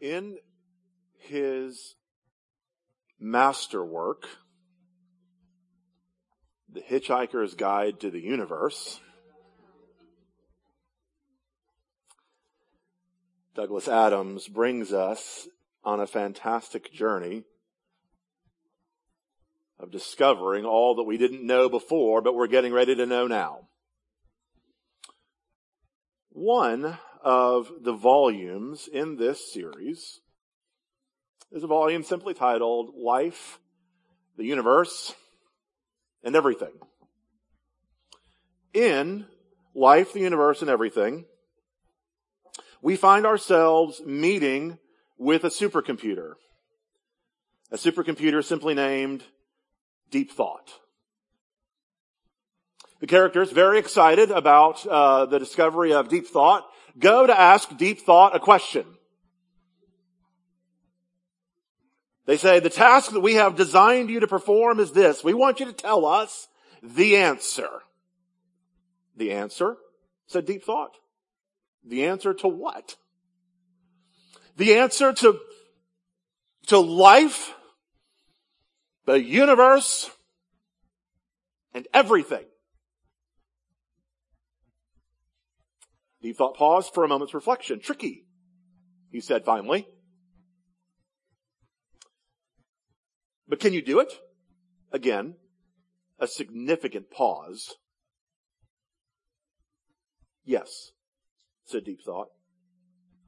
In his masterwork, The Hitchhiker's Guide to the Universe, Douglas Adams brings us on a fantastic journey of discovering all that we didn't know before, but we're getting ready to know now. One of the volumes in this series is a volume simply titled Life, the Universe, and Everything. In Life, the Universe, and Everything, we find ourselves meeting with a supercomputer. A supercomputer simply named Deep Thought. The characters, very excited about uh, the discovery of Deep Thought, go to ask Deep Thought a question. They say, the task that we have designed you to perform is this. We want you to tell us the answer. The answer, said Deep Thought. The answer to what? The answer to, to life, the universe, and everything. Deep thought paused for a moment's reflection. Tricky, he said finally. But can you do it? Again, a significant pause. Yes, said Deep Thought.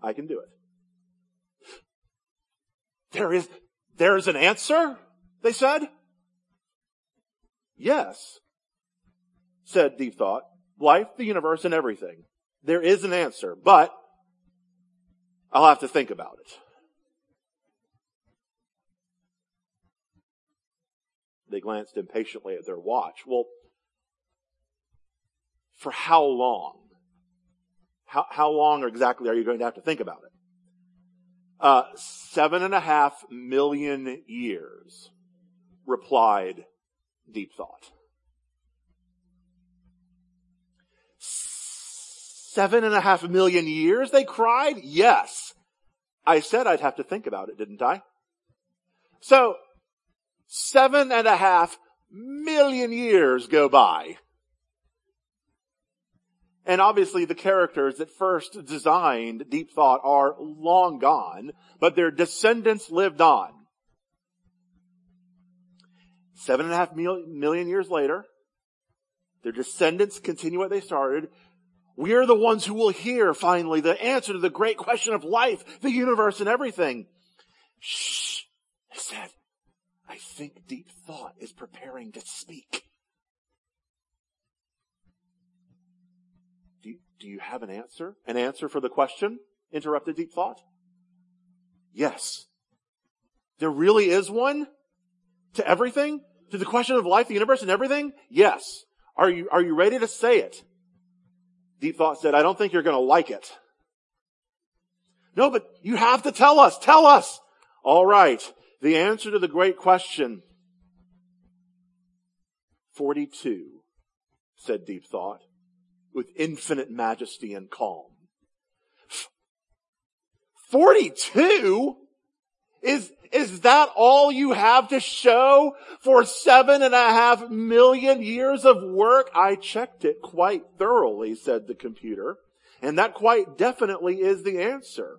I can do it. There is, there is an answer, they said. Yes, said Deep Thought. Life, the universe, and everything. There is an answer, but I'll have to think about it. They glanced impatiently at their watch. Well, for how long? How, how long exactly are you going to have to think about it? Uh, seven and a half million years, replied Deep Thought. Seven and a half million years, they cried? Yes. I said I'd have to think about it, didn't I? So, seven and a half million years go by. And obviously the characters that first designed Deep Thought are long gone, but their descendants lived on. Seven and a half million years later, their descendants continue what they started. We are the ones who will hear finally the answer to the great question of life, the universe, and everything. Shh, I said, I think deep thought is preparing to speak. Do you have an answer? An answer for the question? Interrupted deep thought. Yes. There really is one? To everything? To the question of life, the universe, and everything? Yes. Are you, are you ready to say it? Deep thought said, I don't think you're gonna like it. No, but you have to tell us. Tell us. All right. The answer to the great question. 42, said Deep Thought with infinite majesty and calm. 42? Is, is that all you have to show for seven and a half million years of work? I checked it quite thoroughly, said the computer. And that quite definitely is the answer.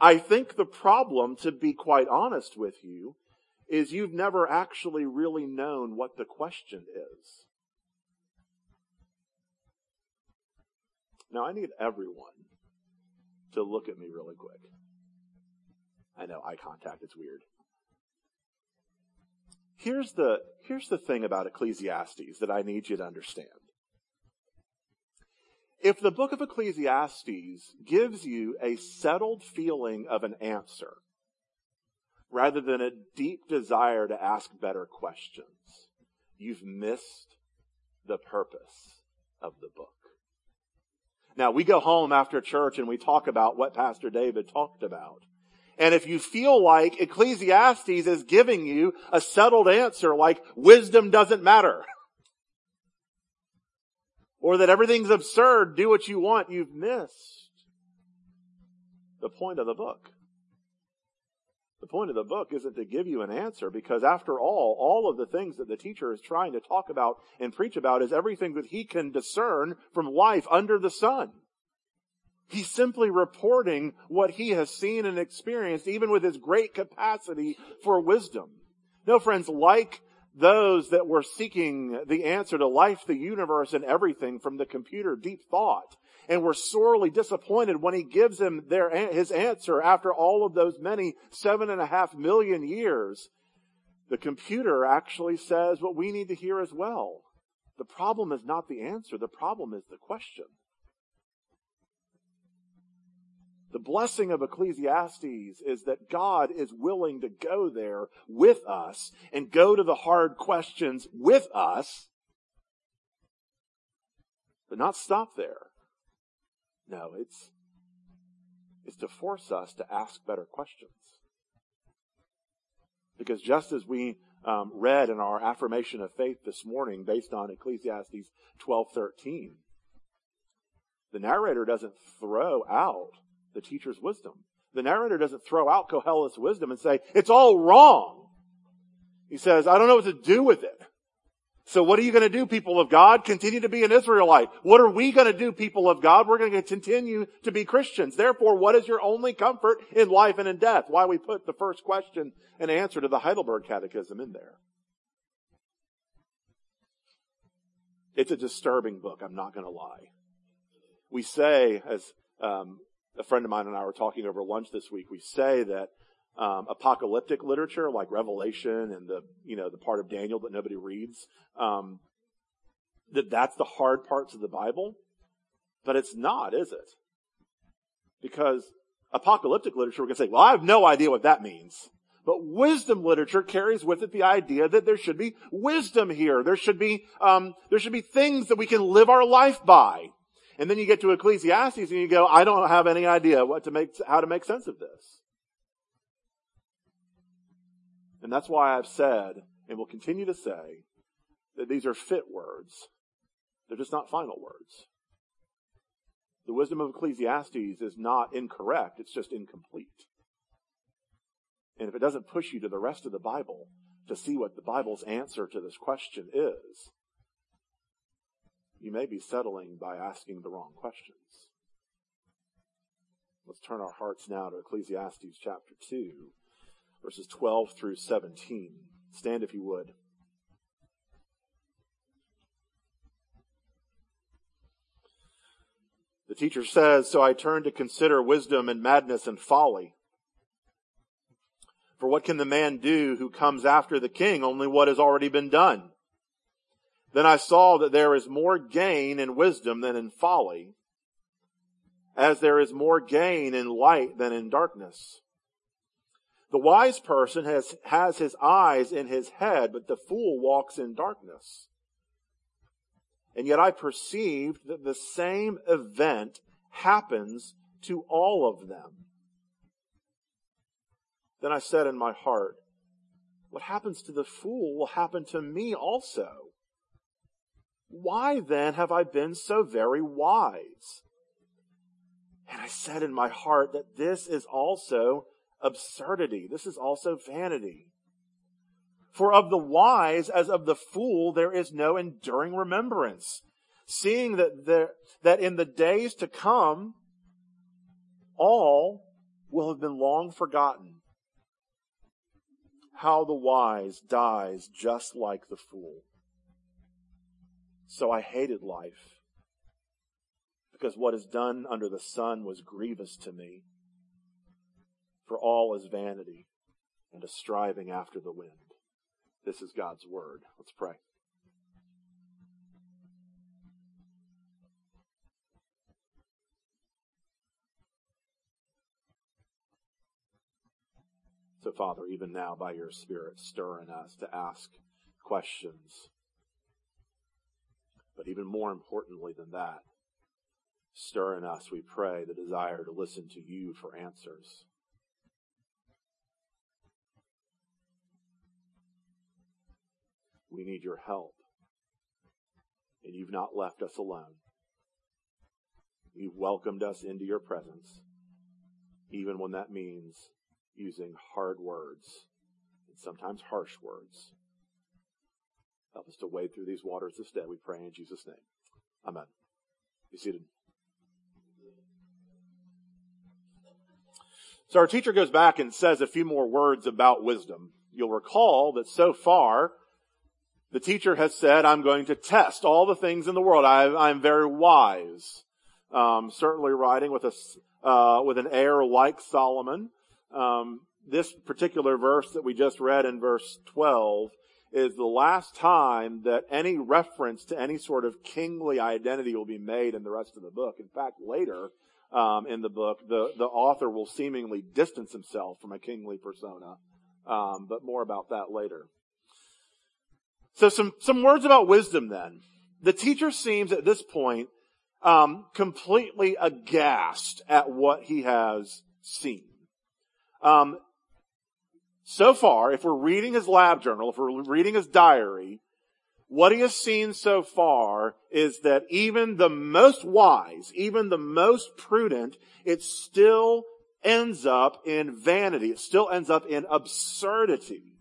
I think the problem, to be quite honest with you, is you've never actually really known what the question is. Now I need everyone to look at me really quick. I know eye contact is weird. Here's the, here's the thing about Ecclesiastes that I need you to understand. If the book of Ecclesiastes gives you a settled feeling of an answer, rather than a deep desire to ask better questions, you've missed the purpose of the book. Now we go home after church and we talk about what Pastor David talked about. And if you feel like Ecclesiastes is giving you a settled answer like wisdom doesn't matter, or that everything's absurd, do what you want, you've missed the point of the book. The point of the book isn't to give you an answer because after all, all of the things that the teacher is trying to talk about and preach about is everything that he can discern from life under the sun. He's simply reporting what he has seen and experienced, even with his great capacity for wisdom. No, friends, like those that were seeking the answer to life, the universe, and everything from the computer deep thought, and were sorely disappointed when he gives them their, his answer after all of those many seven and a half million years. The computer actually says what we need to hear as well. The problem is not the answer. The problem is the question. The blessing of Ecclesiastes is that God is willing to go there with us and go to the hard questions with us, but not stop there. No, it's, it's to force us to ask better questions. Because just as we um, read in our affirmation of faith this morning based on Ecclesiastes 12:13, the narrator doesn't throw out the teacher's wisdom. The narrator doesn't throw out Koheleth's wisdom and say, it's all wrong. He says, I don't know what to do with it. So what are you going to do, people of God? Continue to be an Israelite. What are we going to do, people of God? We're going to continue to be Christians. Therefore, what is your only comfort in life and in death? Why we put the first question and answer to the Heidelberg Catechism in there. It's a disturbing book. I'm not going to lie. We say, as um, a friend of mine and I were talking over lunch this week. We say that um, apocalyptic literature, like Revelation and the you know the part of Daniel that nobody reads, um, that that's the hard parts of the Bible, but it's not, is it? Because apocalyptic literature, we can say, well, I have no idea what that means. But wisdom literature carries with it the idea that there should be wisdom here. There should be, um, there should be things that we can live our life by. And then you get to Ecclesiastes and you go, I don't have any idea what to make, how to make sense of this. And that's why I've said, and will continue to say, that these are fit words. They're just not final words. The wisdom of Ecclesiastes is not incorrect, it's just incomplete. And if it doesn't push you to the rest of the Bible to see what the Bible's answer to this question is, you may be settling by asking the wrong questions. Let's turn our hearts now to Ecclesiastes chapter 2, verses 12 through 17. Stand if you would. The teacher says, So I turned to consider wisdom and madness and folly. For what can the man do who comes after the king? Only what has already been done. Then I saw that there is more gain in wisdom than in folly, as there is more gain in light than in darkness. The wise person has, has his eyes in his head, but the fool walks in darkness. And yet I perceived that the same event happens to all of them. Then I said in my heart, what happens to the fool will happen to me also. Why then have I been so very wise? And I said in my heart that this is also absurdity. This is also vanity. For of the wise as of the fool there is no enduring remembrance, seeing that there, that in the days to come all will have been long forgotten. How the wise dies just like the fool. So I hated life because what is done under the sun was grievous to me. For all is vanity and a striving after the wind. This is God's word. Let's pray. So, Father, even now by your Spirit, stir in us to ask questions but even more importantly than that, stir in us, we pray, the desire to listen to you for answers. We need your help. And you've not left us alone. You've welcomed us into your presence, even when that means using hard words and sometimes harsh words. Help us to wade through these waters this day, we pray in Jesus' name. Amen. Be seated. So our teacher goes back and says a few more words about wisdom. You'll recall that so far, the teacher has said, I'm going to test all the things in the world. I, am very wise. Um, certainly writing with a, uh, with an air like Solomon. Um, this particular verse that we just read in verse 12 is the last time that any reference to any sort of kingly identity will be made in the rest of the book. In fact, later, um, in the book, the, the author will seemingly distance himself from a kingly persona. Um, but more about that later. So some, some words about wisdom then. The teacher seems at this point, um, completely aghast at what he has seen. Um, so far, if we're reading his lab journal, if we're reading his diary, what he has seen so far is that even the most wise, even the most prudent, it still ends up in vanity. It still ends up in absurdity.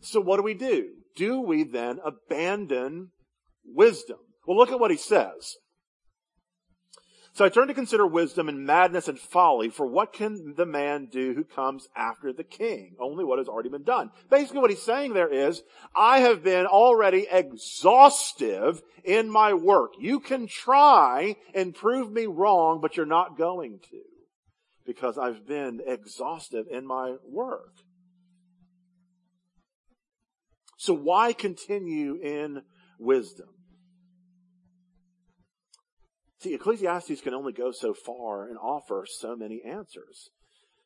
So what do we do? Do we then abandon wisdom? Well, look at what he says. So I turn to consider wisdom and madness and folly, for what can the man do who comes after the king? Only what has already been done. Basically what he's saying there is, I have been already exhaustive in my work. You can try and prove me wrong, but you're not going to. Because I've been exhaustive in my work. So why continue in wisdom? See, Ecclesiastes can only go so far and offer so many answers.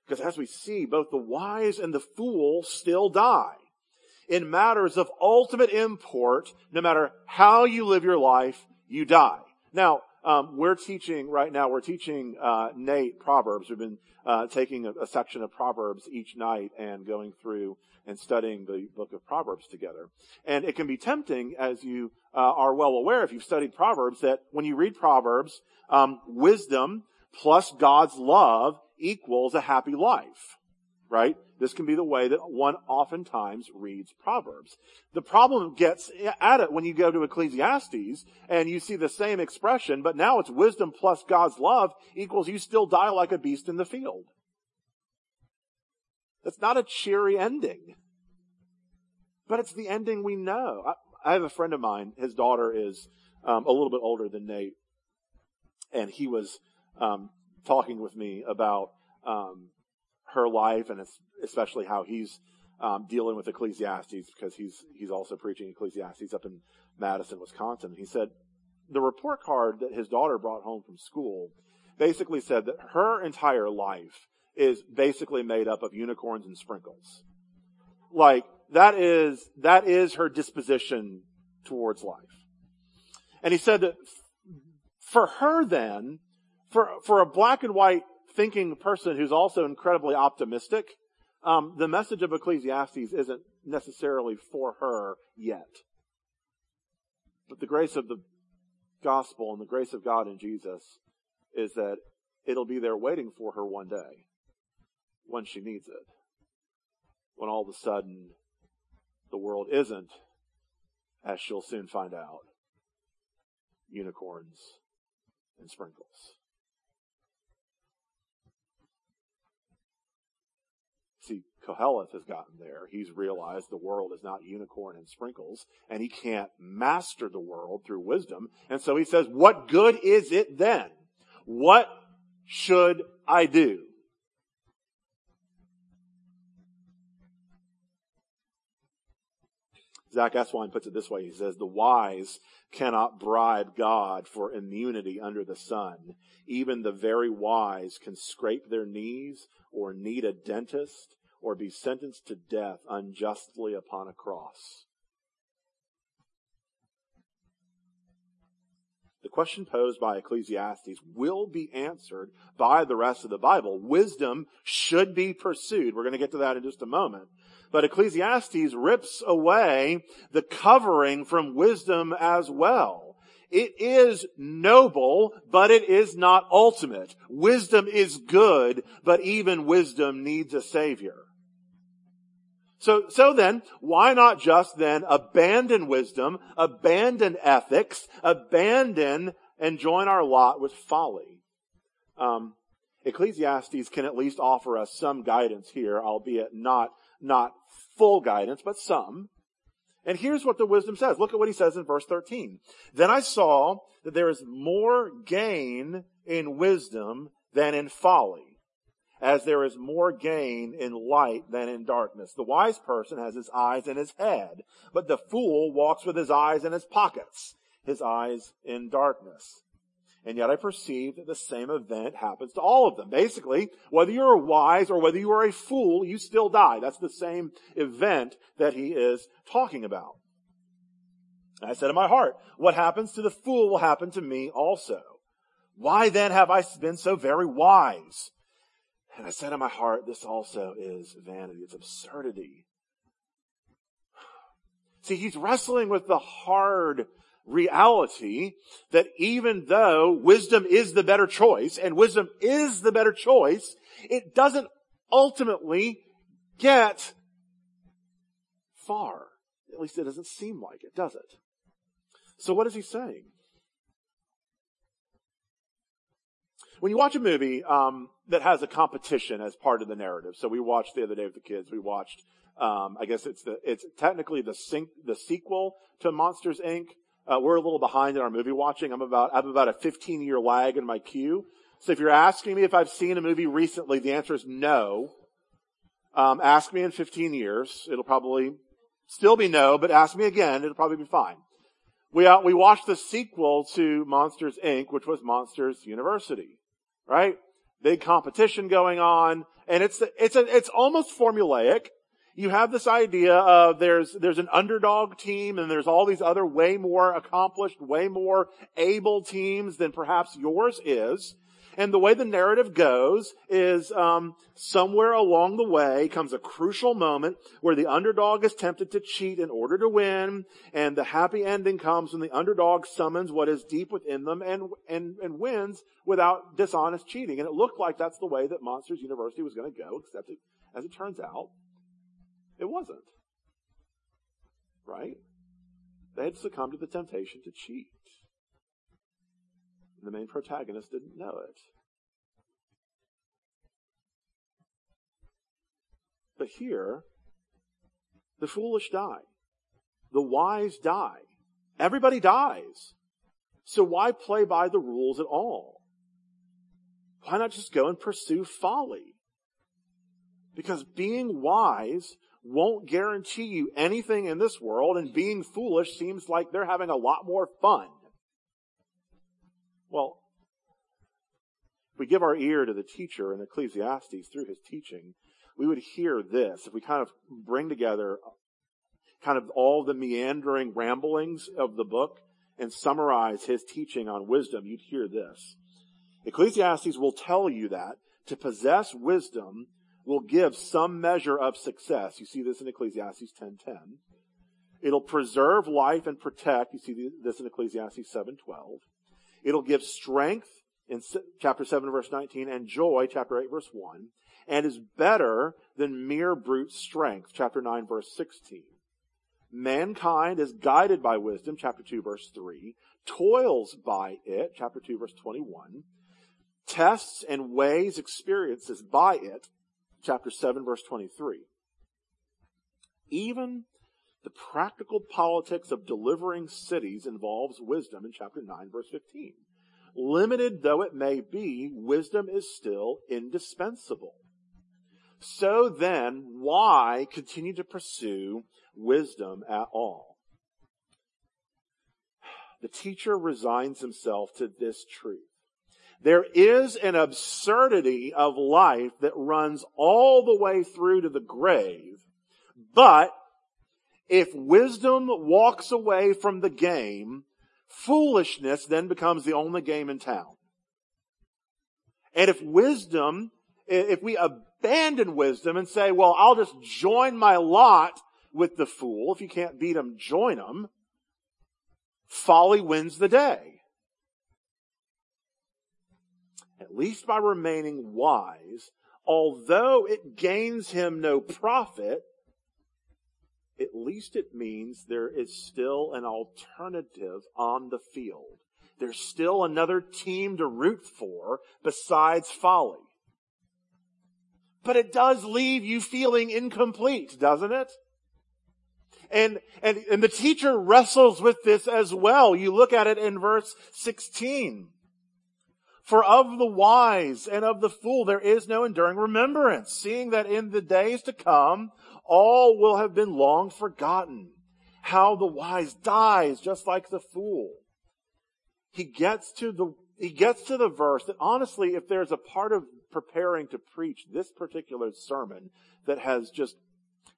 Because as we see, both the wise and the fool still die. In matters of ultimate import, no matter how you live your life, you die. Now, um, we're teaching right now. We're teaching uh, Nate Proverbs. We've been uh, taking a, a, section of Proverbs each night and going through and studying the book of Proverbs together. And it can be tempting, as you uh, are well aware if you've studied Proverbs, that when you read Proverbs, um, wisdom plus God's love equals a happy life, right? This can be the way that one oftentimes reads Proverbs. The problem gets at it when you go to Ecclesiastes and you see the same expression, but now it's wisdom plus God's love equals you still die like a beast in the field. That's not a cheery ending. But it's the ending we know. I, I have a friend of mine, his daughter is um, a little bit older than Nate, and he was um, talking with me about um, her life and especially how he's um, dealing with Ecclesiastes because he's he's also preaching Ecclesiastes up in Madison, Wisconsin. He said the report card that his daughter brought home from school basically said that her entire life is basically made up of unicorns and sprinkles. Like, that is, that is her disposition towards life. And he said that for her then, for, for a black and white thinking person who's also incredibly optimistic, um, the message of Ecclesiastes isn't necessarily for her yet. But the grace of the gospel and the grace of God in Jesus is that it'll be there waiting for her one day when she needs it. When all of a sudden the world isn't, as she'll soon find out, unicorns and sprinkles. See, Koheleth has gotten there. He's realized the world is not unicorn and sprinkles, and he can't master the world through wisdom. And so he says, what good is it then? What should I do? Zack Eswine puts it this way. He says, the wise cannot bribe God for immunity under the sun. Even the very wise can scrape their knees or need a dentist or be sentenced to death unjustly upon a cross. The question posed by Ecclesiastes will be answered by the rest of the Bible. Wisdom should be pursued. We're going to get to that in just a moment. But Ecclesiastes rips away the covering from wisdom as well. It is noble, but it is not ultimate. Wisdom is good, but even wisdom needs a savior. So, so then, why not just then abandon wisdom, abandon ethics, abandon and join our lot with folly? Um, Ecclesiastes can at least offer us some guidance here, albeit not, not full guidance, but some. And here's what the wisdom says. Look at what he says in verse 13. Then I saw that there is more gain in wisdom than in folly, as there is more gain in light than in darkness. The wise person has his eyes in his head, but the fool walks with his eyes in his pockets, his eyes in darkness. And yet I perceive that the same event happens to all of them. Basically, whether you're wise or whether you are a fool, you still die. That's the same event that he is talking about. And I said in my heart, what happens to the fool will happen to me also. Why then have I been so very wise? And I said in my heart, this also is vanity. It's absurdity. See, he's wrestling with the hard reality that even though wisdom is the better choice and wisdom is the better choice, it doesn't ultimately get far. At least it doesn't seem like it, does it? So what is he saying? When you watch a movie um, that has a competition as part of the narrative, so we watched the other day with the kids, we watched, um, I guess it's the it's technically the sync, the sequel to Monsters Inc. Uh, we're a little behind in our movie watching. I'm about, I have about a 15 year lag in my queue. So if you're asking me if I've seen a movie recently, the answer is no. Um, ask me in 15 years. It'll probably still be no, but ask me again. It'll probably be fine. We, uh, we watched the sequel to Monsters Inc., which was Monsters University, right? Big competition going on. And it's, it's a, it's almost formulaic you have this idea of there's, there's an underdog team and there's all these other way more accomplished, way more able teams than perhaps yours is. And the way the narrative goes is um, somewhere along the way comes a crucial moment where the underdog is tempted to cheat in order to win, and the happy ending comes when the underdog summons what is deep within them and and and wins without dishonest cheating. And it looked like that's the way that Monsters University was going to go, except it, as it turns out, it wasn't. Right? They had succumbed to the temptation to cheat. The main protagonist didn't know it. But here, the foolish die. The wise die. Everybody dies. So why play by the rules at all? Why not just go and pursue folly? Because being wise won't guarantee you anything in this world and being foolish seems like they're having a lot more fun. Well, if we give our ear to the teacher in Ecclesiastes through his teaching, we would hear this. If we kind of bring together kind of all the meandering ramblings of the book and summarize his teaching on wisdom, you'd hear this. Ecclesiastes will tell you that to possess wisdom will give some measure of success. You see this in Ecclesiastes 10:10. It'll preserve life and protect. You see this in Ecclesiastes 7:12. It'll give strength in chapter 7 verse 19 and joy chapter 8 verse 1 and is better than mere brute strength chapter 9 verse 16. Mankind is guided by wisdom chapter 2 verse 3, toils by it chapter 2 verse 21, tests and weighs experiences by it chapter 7 verse 23. Even the practical politics of delivering cities involves wisdom in chapter 9 verse 15. Limited though it may be, wisdom is still indispensable. So then, why continue to pursue wisdom at all? The teacher resigns himself to this truth. There is an absurdity of life that runs all the way through to the grave, but if wisdom walks away from the game, foolishness then becomes the only game in town. And if wisdom, if we abandon wisdom and say, well, I'll just join my lot with the fool, if you can't beat him, join him, folly wins the day. At least by remaining wise, although it gains him no profit, at least it means there is still an alternative on the field. There's still another team to root for besides folly. But it does leave you feeling incomplete, doesn't it? And, and, and the teacher wrestles with this as well. You look at it in verse 16. For of the wise and of the fool there is no enduring remembrance, seeing that in the days to come all will have been long forgotten. How the wise dies just like the fool. He gets to the, he gets to the verse that honestly, if there's a part of preparing to preach this particular sermon that has just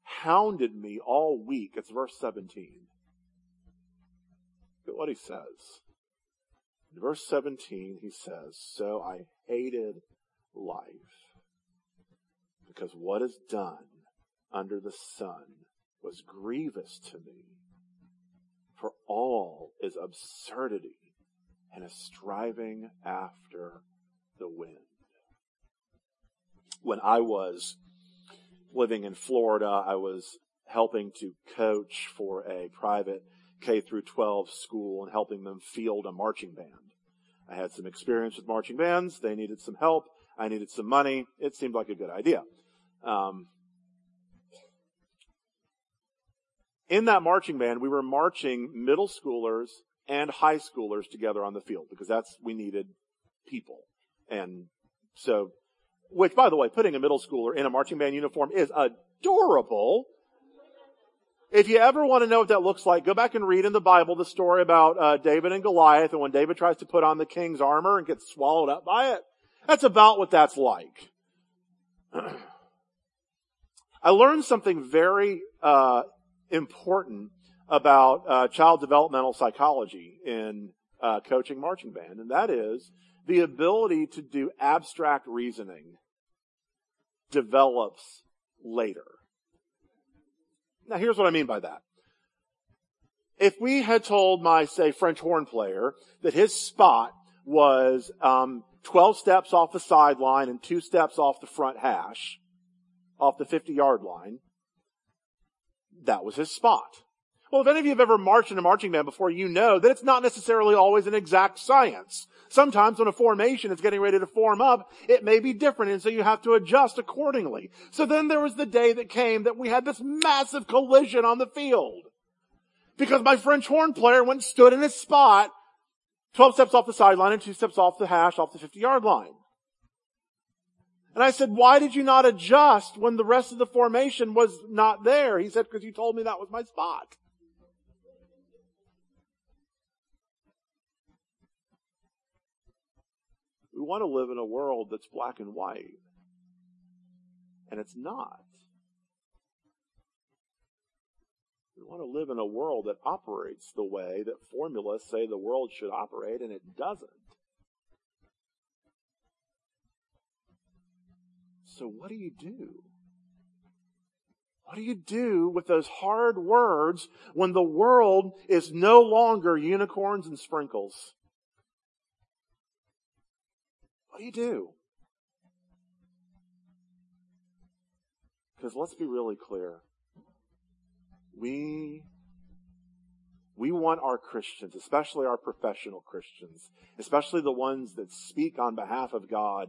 hounded me all week. It's verse 17. Look at what he says. In verse 17, he says, So I hated life because what is done under the sun was grievous to me. For all is absurdity and a striving after the wind. When I was living in Florida, I was helping to coach for a private K through 12 school and helping them field a marching band. I had some experience with marching bands. They needed some help. I needed some money. It seemed like a good idea. Um, in that marching band, we were marching middle schoolers and high schoolers together on the field because that's, we needed people. And so which by the way, putting a middle schooler in a marching band uniform is adorable. If you ever want to know what that looks like, go back and read in the Bible the story about uh, David and Goliath and when David tries to put on the king's armor and gets swallowed up by it. That's about what that's like. I learned something very uh, important about uh, child developmental psychology in uh, coaching marching band, and that is the ability to do abstract reasoning develops later. Now here's what I mean by that. If we had told my, say, French horn player that his spot was um, 12 steps off the sideline and two steps off the front hash, off the 50 yard line, that was his spot. Well, if any of you have ever marched in a marching band before, you know that it's not necessarily always an exact science. Sometimes when a formation is getting ready to form up, it may be different and so you have to adjust accordingly. So then there was the day that came that we had this massive collision on the field. Because my French horn player went and stood in his spot 12 steps off the sideline and two steps off the hash off the 50 yard line. And I said, why did you not adjust when the rest of the formation was not there? He said, because you told me that was my spot. We want to live in a world that's black and white. And it's not. We want to live in a world that operates the way that formulas say the world should operate, and it doesn't. So what do you do? What do you do with those hard words when the world is no longer unicorns and sprinkles? What do you do? Because let's be really clear. We, we want our Christians, especially our professional Christians, especially the ones that speak on behalf of God,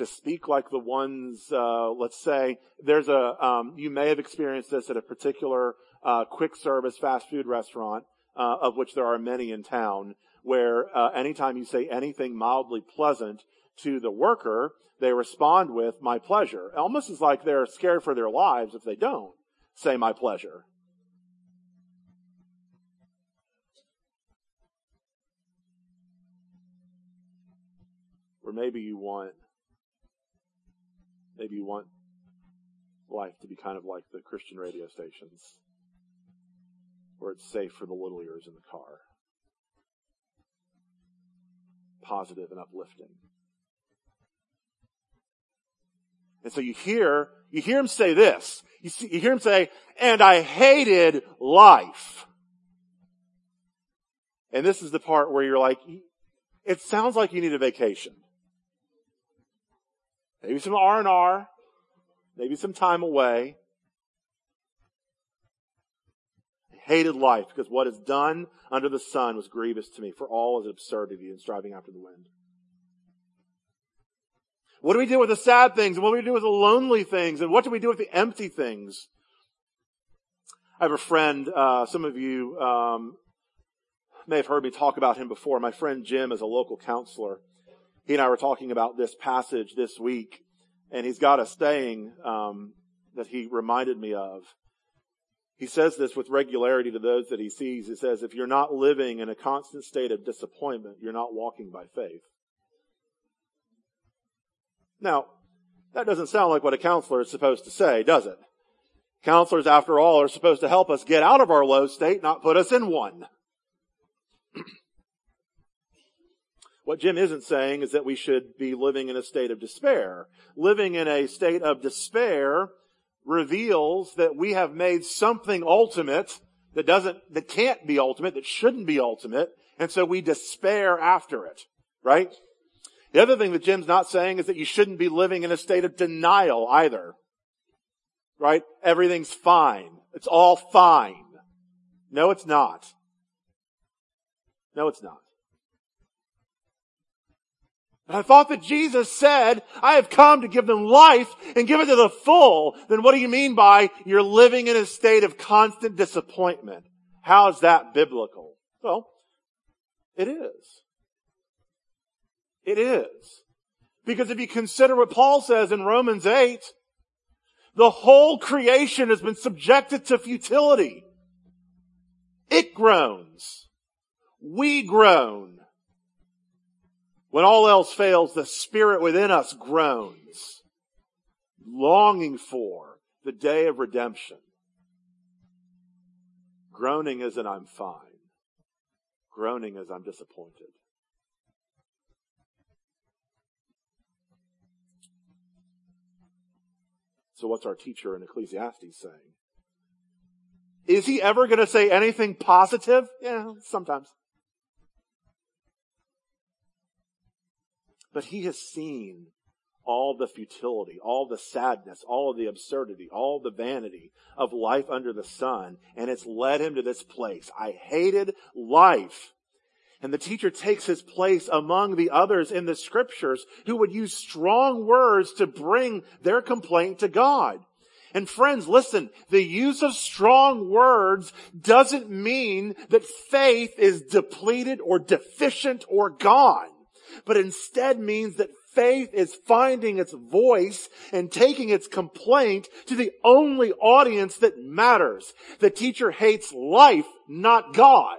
to speak like the ones, uh, let's say, there's a, um, you may have experienced this at a particular uh, quick service fast food restaurant, uh, of which there are many in town, where uh, anytime you say anything mildly pleasant, to the worker, they respond with my pleasure. Almost as like they're scared for their lives if they don't say my pleasure. Or maybe you want, maybe you want life to be kind of like the Christian radio stations, where it's safe for the little ears in the car. Positive and uplifting. And so you hear, you hear him say this. You, see, you hear him say, and I hated life. And this is the part where you're like, it sounds like you need a vacation. Maybe some R&R, maybe some time away. I hated life because what is done under the sun was grievous to me for all its absurdity and striving after the wind. What do we do with the sad things? And what do we do with the lonely things? And what do we do with the empty things? I have a friend, uh, some of you um, may have heard me talk about him before. My friend Jim is a local counselor. He and I were talking about this passage this week, and he's got a saying um, that he reminded me of. He says this with regularity to those that he sees. He says, if you're not living in a constant state of disappointment, you're not walking by faith. Now, that doesn't sound like what a counselor is supposed to say, does it? Counselors, after all, are supposed to help us get out of our low state, not put us in one. what Jim isn't saying is that we should be living in a state of despair. Living in a state of despair reveals that we have made something ultimate that doesn't, that can't be ultimate, that shouldn't be ultimate, and so we despair after it, right? The other thing that Jim's not saying is that you shouldn't be living in a state of denial either. Right? Everything's fine. It's all fine. No, it's not. No, it's not. But I thought that Jesus said, I have come to give them life and give it to the full. Then what do you mean by you're living in a state of constant disappointment? How is that biblical? Well, it is. It is. Because if you consider what Paul says in Romans 8, the whole creation has been subjected to futility. It groans. We groan. When all else fails, the spirit within us groans, longing for the day of redemption. Groaning isn't I'm fine. Groaning is I'm disappointed. So what's our teacher in Ecclesiastes saying? Is he ever going to say anything positive? Yeah, sometimes. But he has seen all the futility, all the sadness, all of the absurdity, all the vanity of life under the sun, and it's led him to this place. I hated life. And the teacher takes his place among the others in the scriptures who would use strong words to bring their complaint to God. And friends, listen, the use of strong words doesn't mean that faith is depleted or deficient or gone, but instead means that faith is finding its voice and taking its complaint to the only audience that matters. The teacher hates life, not God.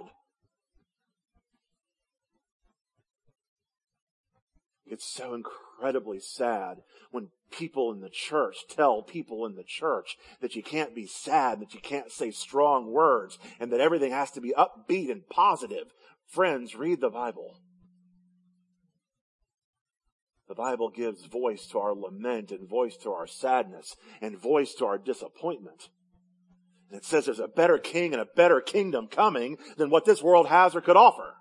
It's so incredibly sad when people in the church tell people in the church that you can't be sad, that you can't say strong words, and that everything has to be upbeat and positive. Friends, read the Bible. The Bible gives voice to our lament and voice to our sadness and voice to our disappointment. And it says there's a better king and a better kingdom coming than what this world has or could offer.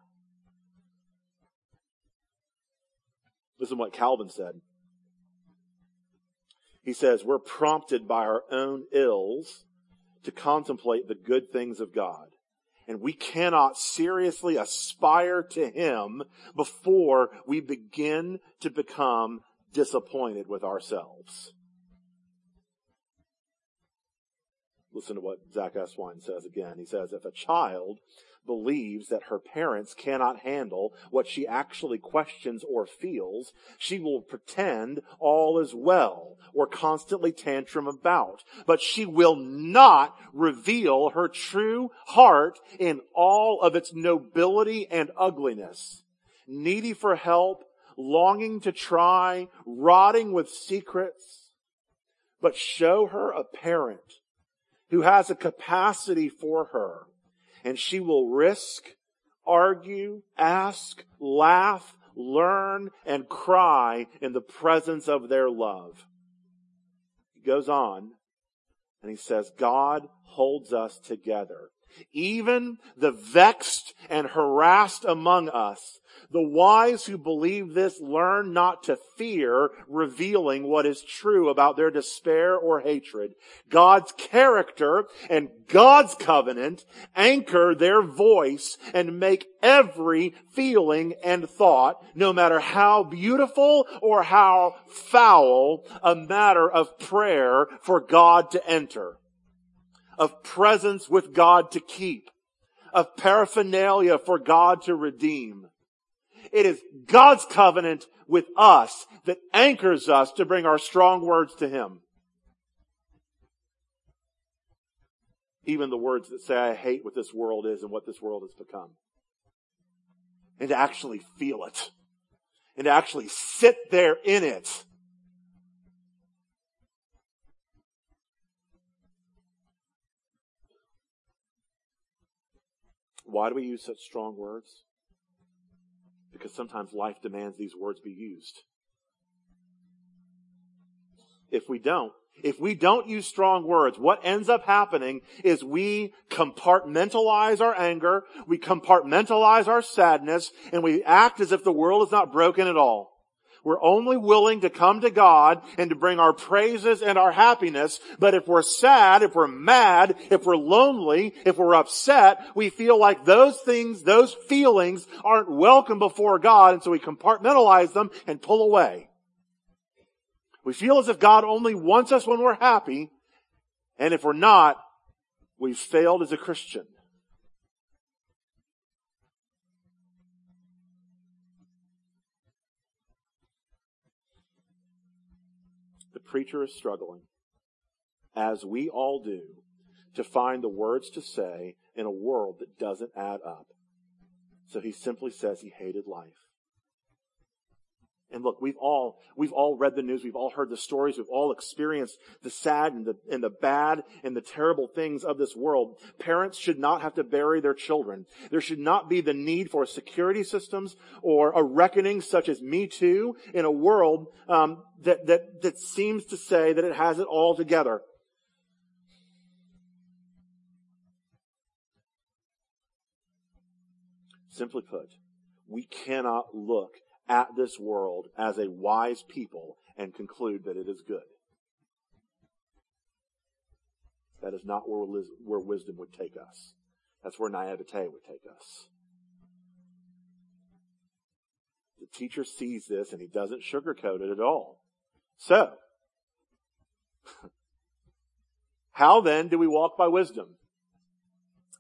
Listen to what Calvin said. He says, we're prompted by our own ills to contemplate the good things of God. And we cannot seriously aspire to Him before we begin to become disappointed with ourselves. Listen to what Zack Eswine says again. He says, if a child believes that her parents cannot handle what she actually questions or feels, she will pretend all is well or constantly tantrum about. But she will not reveal her true heart in all of its nobility and ugliness. Needy for help, longing to try, rotting with secrets, but show her a parent who has a capacity for her and she will risk, argue, ask, laugh, learn, and cry in the presence of their love. He goes on and he says, God holds us together even the vexed and harassed among us. The wise who believe this learn not to fear revealing what is true about their despair or hatred. God's character and God's covenant anchor their voice and make every feeling and thought, no matter how beautiful or how foul, a matter of prayer for God to enter of presence with God to keep, of paraphernalia for God to redeem. It is God's covenant with us that anchors us to bring our strong words to Him. Even the words that say, I hate what this world is and what this world has become. And to actually feel it. And to actually sit there in it Why do we use such strong words? Because sometimes life demands these words be used. If we don't, if we don't use strong words, what ends up happening is we compartmentalize our anger, we compartmentalize our sadness, and we act as if the world is not broken at all. We're only willing to come to God and to bring our praises and our happiness. But if we're sad, if we're mad, if we're lonely, if we're upset, we feel like those things, those feelings aren't welcome before God. And so we compartmentalize them and pull away. We feel as if God only wants us when we're happy. And if we're not, we've failed as a Christian. Preacher is struggling, as we all do, to find the words to say in a world that doesn't add up. So he simply says he hated life. And look, we've all, we've all read the news. We've all heard the stories. We've all experienced the sad and the, and the bad and the terrible things of this world. Parents should not have to bury their children. There should not be the need for security systems or a reckoning such as Me Too in a world um, that, that, that seems to say that it has it all together. Simply put, we cannot look at this world as a wise people and conclude that it is good. That is not where, where wisdom would take us. That's where naivete would take us. The teacher sees this and he doesn't sugarcoat it at all. So, how then do we walk by wisdom?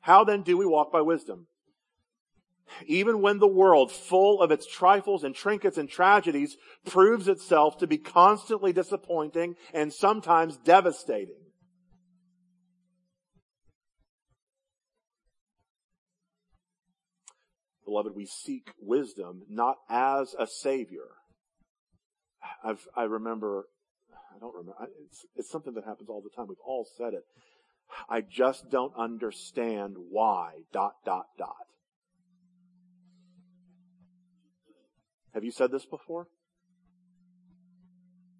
How then do we walk by wisdom? Even when the world, full of its trifles and trinkets and tragedies, proves itself to be constantly disappointing and sometimes devastating. Beloved, we seek wisdom not as a savior. I've, I remember, I don't remember, it's, it's something that happens all the time. We've all said it. I just don't understand why, dot, dot, dot. Have you said this before?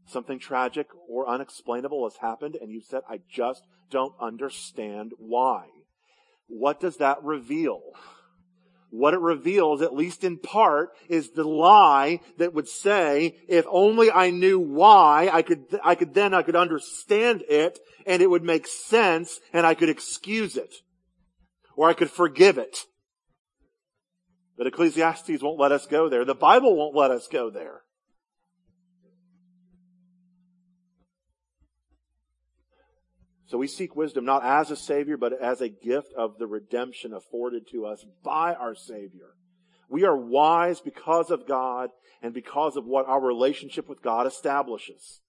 Something tragic or unexplainable has happened and you've said, I just don't understand why. What does that reveal? What it reveals, at least in part, is the lie that would say, if only I knew why, I could, I could then, I could understand it and it would make sense and I could excuse it. Or I could forgive it. But Ecclesiastes won't let us go there. The Bible won't let us go there. So we seek wisdom not as a Savior, but as a gift of the redemption afforded to us by our Savior. We are wise because of God and because of what our relationship with God establishes.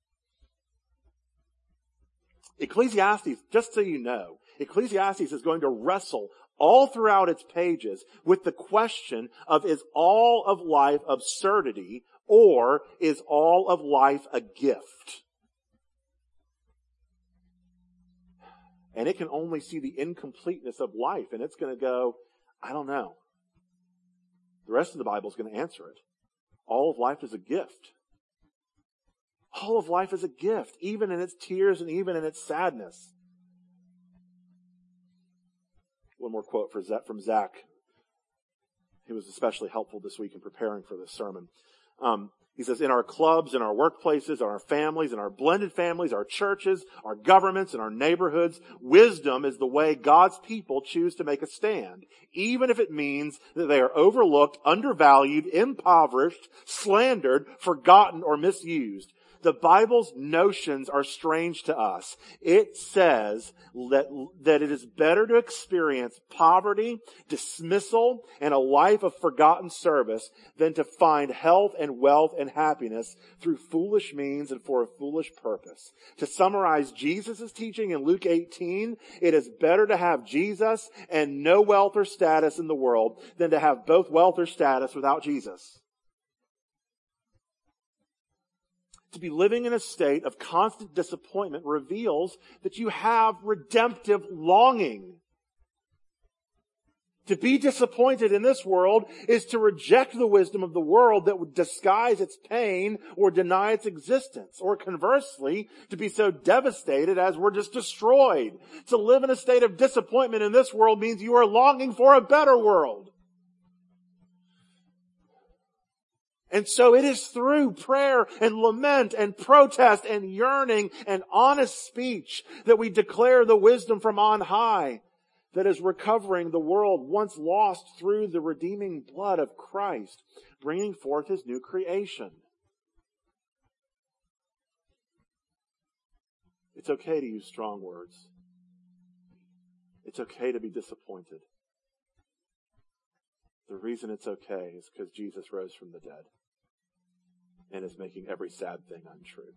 Ecclesiastes, just so you know, Ecclesiastes is going to wrestle all throughout its pages with the question of is all of life absurdity or is all of life a gift? And it can only see the incompleteness of life and it's going to go, I don't know. The rest of the Bible is going to answer it. All of life is a gift. All of life is a gift, even in its tears and even in its sadness. One more quote from Zack. He was especially helpful this week in preparing for this sermon. Um, he says, in our clubs, in our workplaces, in our families, in our blended families, our churches, our governments, and our neighborhoods, wisdom is the way God's people choose to make a stand, even if it means that they are overlooked, undervalued, impoverished, slandered, forgotten, or misused the Bible's notions are strange to us. It says that, that it is better to experience poverty, dismissal, and a life of forgotten service than to find health and wealth and happiness through foolish means and for a foolish purpose. To summarize Jesus' teaching in Luke 18, it is better to have Jesus and no wealth or status in the world than to have both wealth or status without Jesus. To be living in a state of constant disappointment reveals that you have redemptive longing. To be disappointed in this world is to reject the wisdom of the world that would disguise its pain or deny its existence. Or conversely, to be so devastated as we're just destroyed. To live in a state of disappointment in this world means you are longing for a better world. And so it is through prayer and lament and protest and yearning and honest speech that we declare the wisdom from on high that is recovering the world once lost through the redeeming blood of Christ, bringing forth his new creation. It's okay to use strong words. It's okay to be disappointed. The reason it's okay is because Jesus rose from the dead and is making every sad thing untrue.